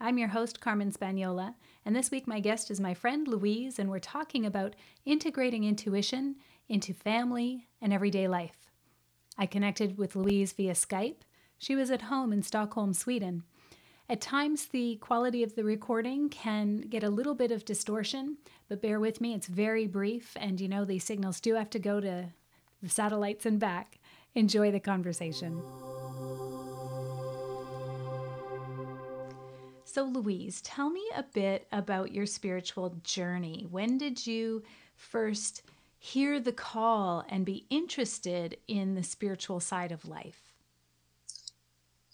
I'm your host, Carmen Spagnola, and this week my guest is my friend Louise, and we're talking about integrating intuition into family and everyday life. I connected with Louise via Skype. She was at home in Stockholm, Sweden. At times, the quality of the recording can get a little bit of distortion, but bear with me, it's very brief, and you know these signals do have to go to the satellites and back. Enjoy the conversation. So, Louise, tell me a bit about your spiritual journey. When did you first hear the call and be interested in the spiritual side of life?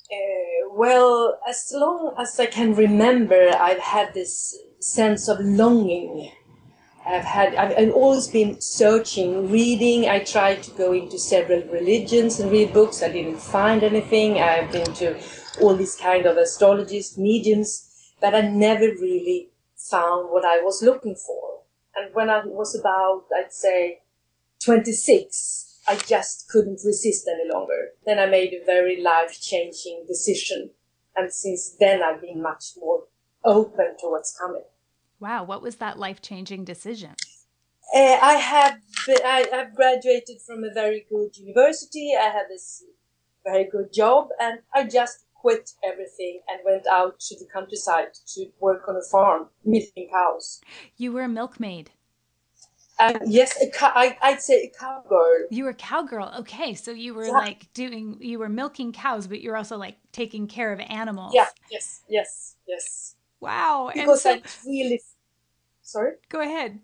Uh, well, as long as I can remember, I've had this sense of longing. I've had, I've, always been searching, reading. I tried to go into several religions and read books. I didn't find anything. I've been to all these kind of astrologists, mediums, but I never really found what I was looking for. And when I was about, I'd say, 26, I just couldn't resist any longer. Then I made a very life changing decision. And since then, I've been much more open to what's coming. Wow, what was that life changing decision? Uh, I have I have graduated from a very good university. I had this very good job, and I just quit everything and went out to the countryside to work on a farm milking cows. You were a milkmaid. Uh, yes, a cow, I, would say a cowgirl. You were a cowgirl. Okay, so you were yeah. like doing, you were milking cows, but you're also like taking care of animals. Yeah. Yes. Yes. Yes. Wow. Because so, I really. Sorry. Go ahead.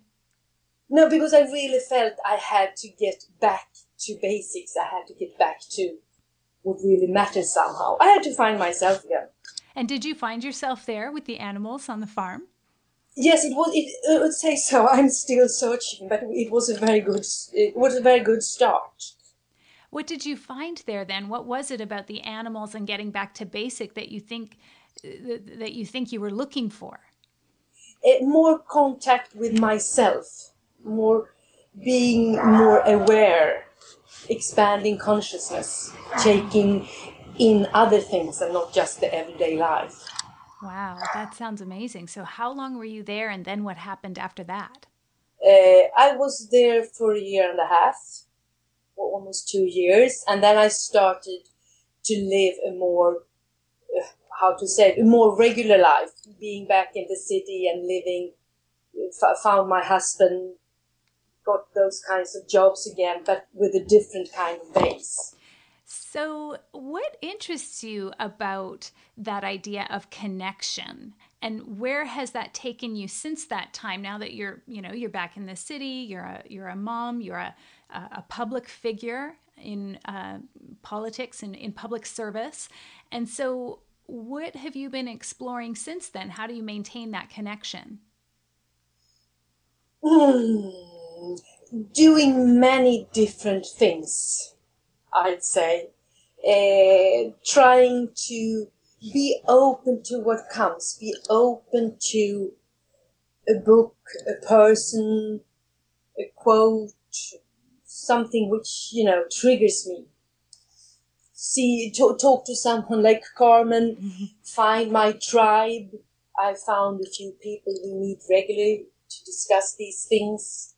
No, because I really felt I had to get back to basics. I had to get back to what really matters somehow. I had to find myself again. And did you find yourself there with the animals on the farm? Yes, it was. It, I would say so. I'm still searching, but it was a very good. It was a very good start. What did you find there then? What was it about the animals and getting back to basic that you think that you think you were looking for? It, more contact with myself, more being more aware expanding consciousness, taking in other things and not just the everyday life. Wow, that sounds amazing. So, how long were you there, and then what happened after that? Uh, I was there for a year and a half, or almost two years, and then I started to live a more, how to say, a more regular life, being back in the city and living. F- found my husband, got those kinds of jobs again, but with a different kind of base. So, what interests you about that idea of connection? And where has that taken you since that time? Now that you're, you know, you're back in the city, you're a you're a mom, you're a a public figure in uh, politics and in public service, and so what have you been exploring since then? How do you maintain that connection? doing many different things, I'd say. Uh, trying to be open to what comes, be open to a book, a person, a quote, something which, you know, triggers me. See, to, talk to someone like Carmen, mm-hmm. find my tribe. I found a few people we meet regularly to discuss these things.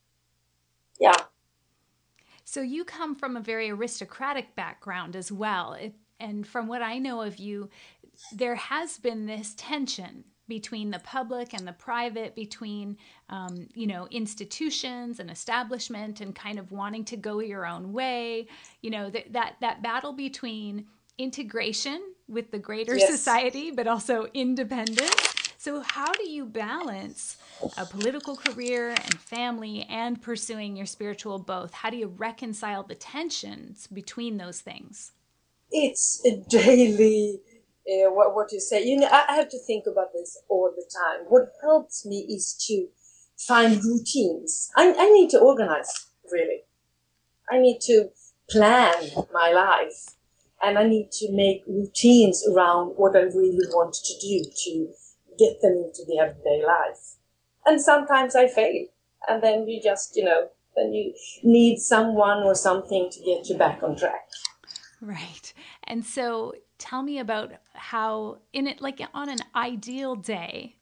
Yeah. So you come from a very aristocratic background as well. It, and from what I know of you, there has been this tension between the public and the private, between um, you know institutions and establishment, and kind of wanting to go your own way. You know that that that battle between integration with the greater yes. society, but also independence so, how do you balance a political career and family and pursuing your spiritual both? How do you reconcile the tensions between those things? It's a daily, uh, what, what you say. You know, I have to think about this all the time. What helps me is to find routines. I, I need to organize really. I need to plan my life and I need to make routines around what I really want to do to get them into the everyday life. And sometimes I fail. And then you just, you know, then you need someone or something to get you back on track. Right. And so tell me about how in it like on an ideal day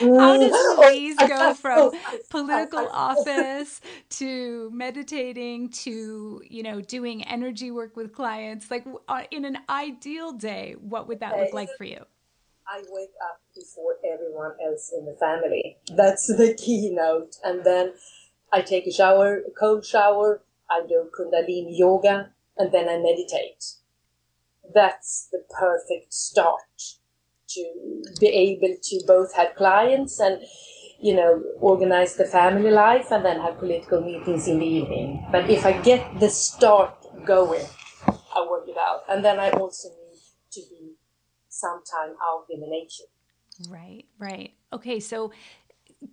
how does Louise go from political office to meditating to you know doing energy work with clients? Like uh, in an ideal day what would that look like for you? I wake up before everyone else in the family. That's the keynote. And then i take a shower a cold shower i do kundalini yoga and then i meditate that's the perfect start to be able to both have clients and you know organize the family life and then have political meetings in the evening. But if i get the start going i work it out. And then i also need to be sometime out in the nature. Right right. Okay so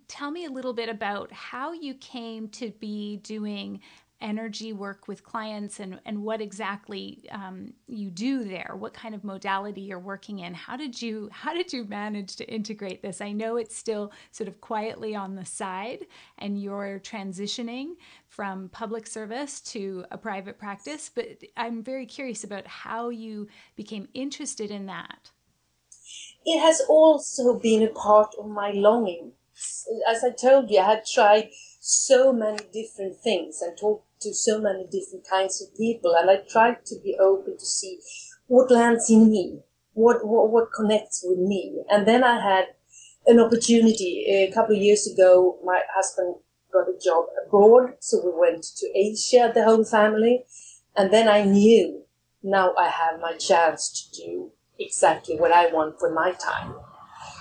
tell me a little bit about how you came to be doing energy work with clients and, and what exactly um, you do there? What kind of modality you're working in? How did you how did you manage to integrate this? I know it's still sort of quietly on the side and you're transitioning from public service to a private practice but i'm very curious about how you became interested in that. It has also been a part of my longing. As i told you i had tried so many different things and talked to so many different kinds of people and I tried to be open to see what lands in me, what, what, what connects with me. And then I had an opportunity a couple of years ago. My husband got a job abroad, so we went to Asia, the whole family. And then I knew now I have my chance to do exactly what I want for my time.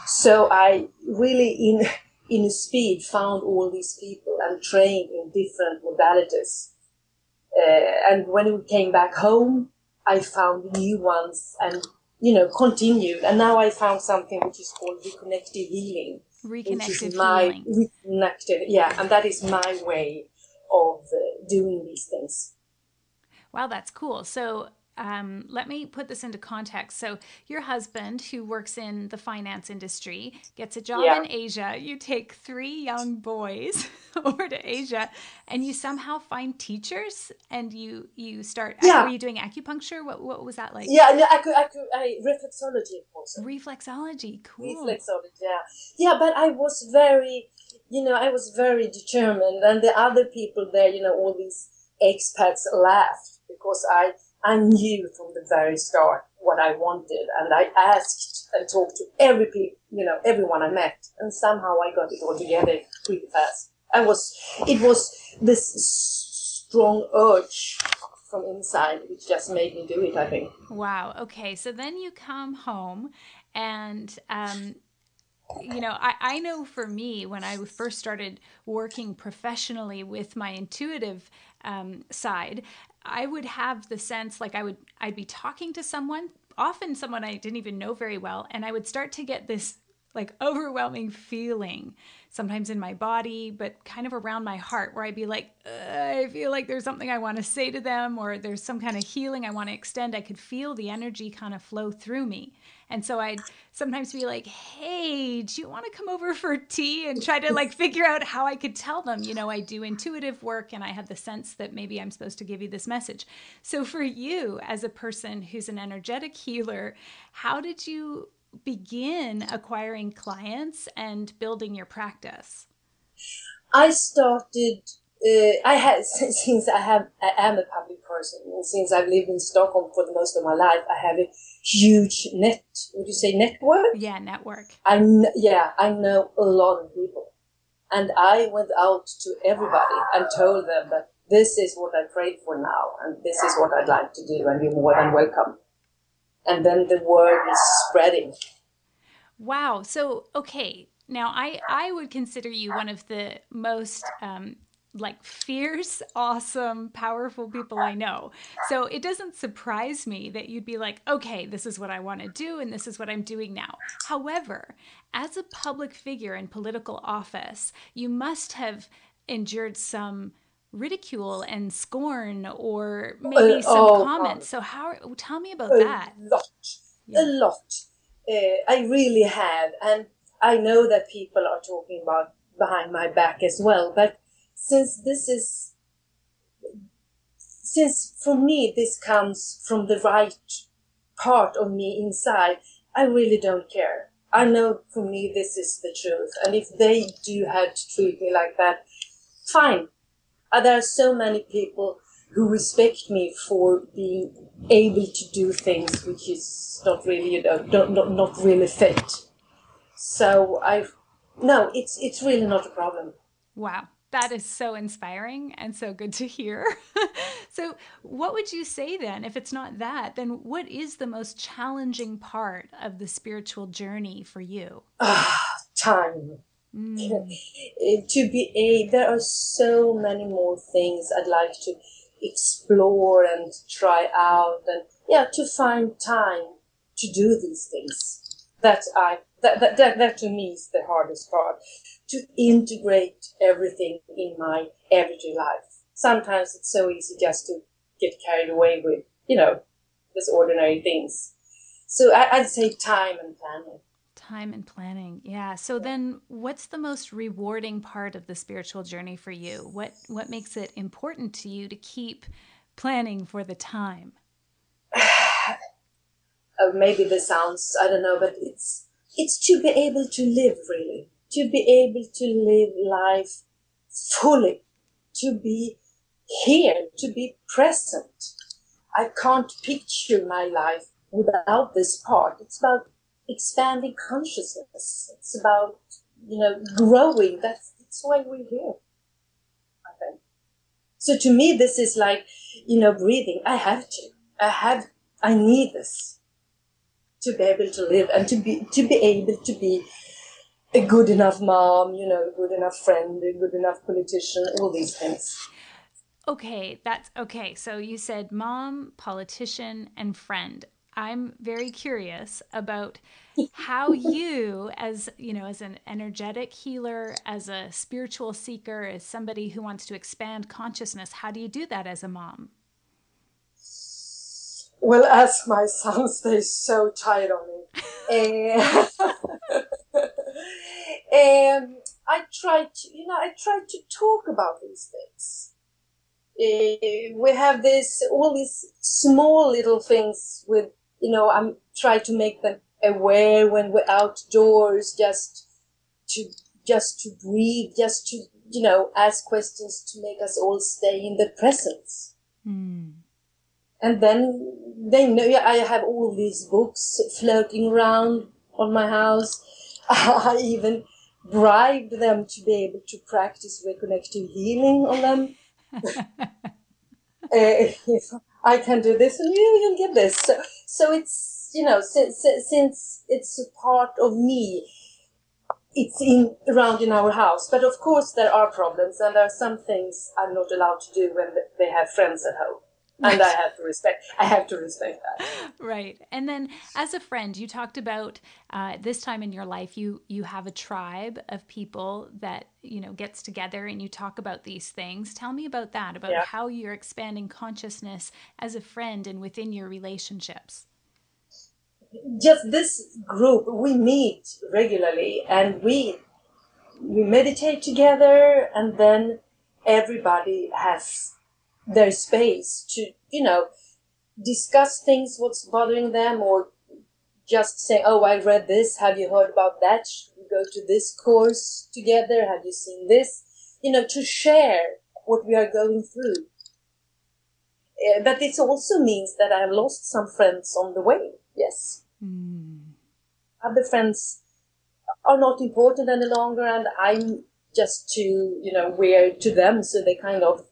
So I really, in in speed found all these people and trained in different modalities. Uh, and when we came back home, I found new ones and you know continued. And now I found something which is called reconnective healing. Reconnective my, healing. Reconnective, yeah, and that is my way of uh, doing these things. Wow, that's cool. So um, let me put this into context. So, your husband, who works in the finance industry, gets a job yeah. in Asia. You take three young boys over to Asia, and you somehow find teachers, and you you start. Yeah. Were you doing acupuncture? What what was that like? Yeah, no, I could, I could, I reflexology also. Reflexology, cool. Reflexology, yeah, yeah. But I was very, you know, I was very determined, and the other people there, you know, all these expats laughed because I I knew from the very start what I wanted, and I asked and talked to every people, you know, everyone I met, and somehow I got it all together pretty fast. I was, it was this strong urge from inside which just made me do it. I think. Wow. Okay. So then you come home, and um, you know, I, I know for me, when I first started working professionally with my intuitive um, side, I would have the sense like I would I'd be talking to someone, often someone I didn't even know very well, and I would start to get this like overwhelming feeling sometimes in my body but kind of around my heart where i'd be like i feel like there's something i want to say to them or there's some kind of healing i want to extend i could feel the energy kind of flow through me and so I'd sometimes be like, hey, do you want to come over for tea? And try to like figure out how I could tell them, you know, I do intuitive work and I have the sense that maybe I'm supposed to give you this message. So for you, as a person who's an energetic healer, how did you begin acquiring clients and building your practice? I started uh, I had since I have I am a public person and since I've lived in Stockholm for the most of my life, I have a huge net. Would you say network? Yeah, network. I yeah, I know a lot of people, and I went out to everybody and told them that this is what I prayed for now, and this is what I'd like to do, and you're more than welcome. And then the word is spreading. Wow. So okay, now I I would consider you one of the most um, like fierce, awesome, powerful people I know. So it doesn't surprise me that you'd be like, okay, this is what I want to do and this is what I'm doing now. However, as a public figure in political office, you must have endured some ridicule and scorn or maybe uh, some oh, comments. So how tell me about that. a that. Lot. Yeah. A lot. Uh, I really have and I know that people are talking about behind my back as well, but since this is since for me this comes from the right part of me inside, I really don't care. I know for me this is the truth. And if they do have to treat me like that, fine. Uh, there are so many people who respect me for being able to do things which is not really, you know, not, not, not really fit. So I, no, it's, it's really not a problem. Wow. That is so inspiring and so good to hear. so, what would you say then, if it's not that, then what is the most challenging part of the spiritual journey for you? Ah, time. Mm. to be a, there are so many more things I'd like to explore and try out, and yeah, to find time to do these things. That I that, that, that, that to me is the hardest part to integrate everything in my everyday life. Sometimes it's so easy just to get carried away with, you know, these ordinary things. So I, would say time and planning. Time and planning, yeah. So then, what's the most rewarding part of the spiritual journey for you? What what makes it important to you to keep planning for the time? oh, maybe this sounds I don't know, but it's it's to be able to live really to be able to live life fully, to be here, to be present. I can't picture my life without this part. It's about expanding consciousness. It's about, you know, growing. That's, that's why we're here. I think. So to me, this is like, you know, breathing. I have to. I have, I need this to be able to live and to be, to be able to be a good enough mom, you know, a good enough friend, a good enough politician, all these things. Okay, that's okay. So you said mom, politician, and friend. I'm very curious about how you as you know as an energetic healer as a spiritual seeker as somebody who wants to expand consciousness how do you do that as a mom well as my son stays so tight on me uh, um, I try to, you know, I try to talk about these things. Uh, we have this, all these small little things with, you know, I'm trying to make them aware when we're outdoors, just to, just to breathe, just to, you know, ask questions to make us all stay in the presence. Mm. And then they know I have all these books floating around on my house. I even bribed them to be able to practice reconnective healing on them. uh, I can do this and you, you'll get this. So, so it's, you know, since, since it's a part of me, it's in around in our house. But of course, there are problems, and there are some things I'm not allowed to do when they have friends at home and I have to respect. I have to respect that. Right. And then, as a friend, you talked about uh, this time in your life. You you have a tribe of people that you know gets together, and you talk about these things. Tell me about that. About yeah. how you're expanding consciousness as a friend and within your relationships. Just this group, we meet regularly, and we we meditate together, and then everybody has their space to, you know, discuss things, what's bothering them, or just say, oh, I read this. Have you heard about that? Should we go to this course together? Have you seen this? You know, to share what we are going through. Uh, but it also means that I have lost some friends on the way. Yes. Mm. Other friends are not important any longer, and I'm just too, you know, weird to them, so they kind of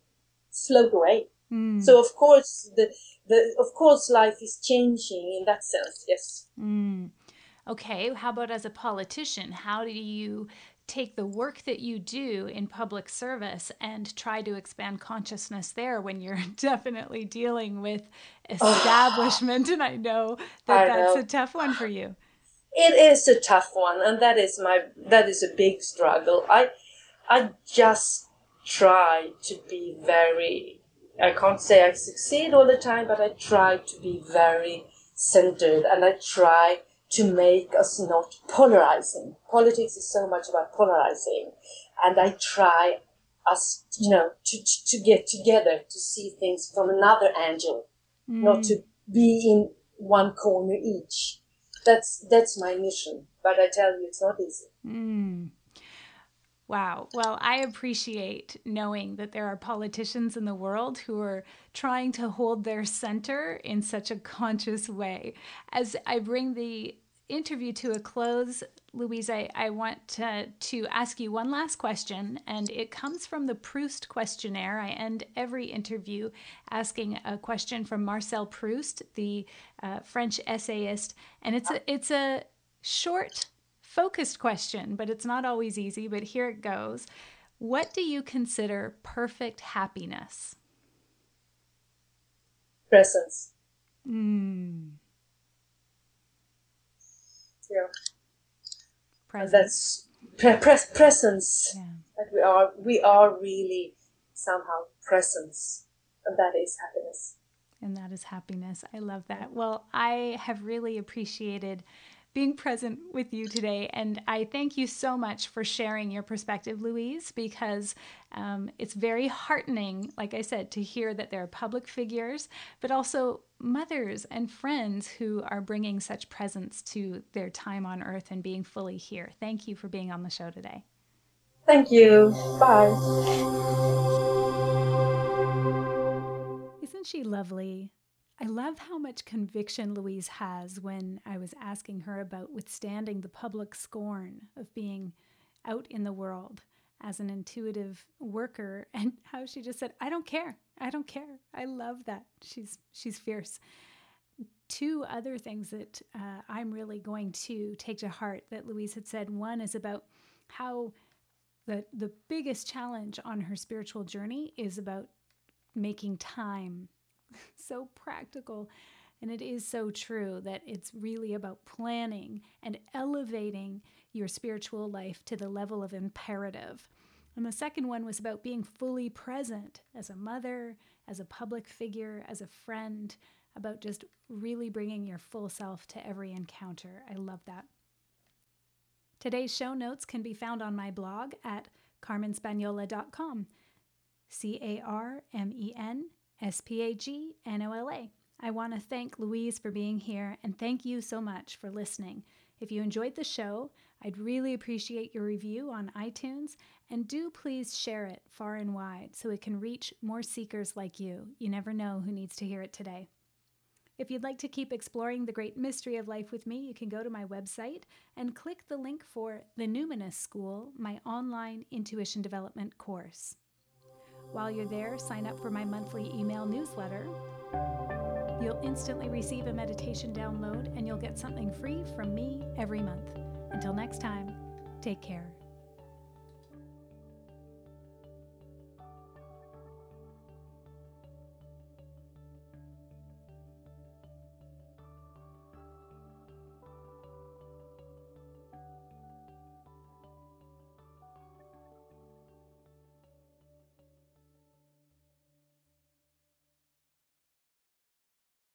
float away. Mm. So of course the the of course life is changing in that sense. Yes. Mm. Okay. How about as a politician? How do you take the work that you do in public service and try to expand consciousness there when you're definitely dealing with establishment and i know that I that's know. a tough one for you it is a tough one and that is my that is a big struggle i i just try to be very, I can't say I succeed all the time, but I try to be very centered and I try to make us not polarizing. Politics is so much about polarizing. And I try us, you know, to, to get together to see things from another angle, mm. not to be in one corner each. That's that's my mission. But I tell you, it's not easy. Mm. Wow. Well, I appreciate knowing that there are politicians in the world who are trying to hold their center in such a conscious way. As I bring the interview to a close, Louise, I, I want to, to ask you one last question, and it comes from the Proust questionnaire. I end every interview asking a question from Marcel Proust, the uh, French essayist, and it's a, it's a short, focused question, but it's not always easy. But here it goes. What do you consider perfect happiness? Presence. Mm. Yeah presence. That's pre- pre- presence. Yeah. That we are we are really somehow presence, and that is happiness. And that is happiness. I love that. Well, I have really appreciated being present with you today. And I thank you so much for sharing your perspective, Louise, because um, it's very heartening, like I said, to hear that there are public figures, but also mothers and friends who are bringing such presence to their time on earth and being fully here. Thank you for being on the show today. Thank you. Bye. Isn't she lovely? I love how much conviction Louise has when I was asking her about withstanding the public scorn of being out in the world as an intuitive worker and how she just said, "I don't care. I don't care. I love that." She's she's fierce. Two other things that uh, I'm really going to take to heart that Louise had said. One is about how the the biggest challenge on her spiritual journey is about making time so practical. And it is so true that it's really about planning and elevating your spiritual life to the level of imperative. And the second one was about being fully present as a mother, as a public figure, as a friend, about just really bringing your full self to every encounter. I love that. Today's show notes can be found on my blog at carmenspagnola.com. C A R M E N S P A G N O L A. I want to thank Louise for being here and thank you so much for listening. If you enjoyed the show, I'd really appreciate your review on iTunes and do please share it far and wide so it can reach more seekers like you. You never know who needs to hear it today. If you'd like to keep exploring the great mystery of life with me, you can go to my website and click the link for The Numinous School, my online intuition development course. While you're there, sign up for my monthly email newsletter. You'll instantly receive a meditation download and you'll get something free from me every month. Until next time, take care.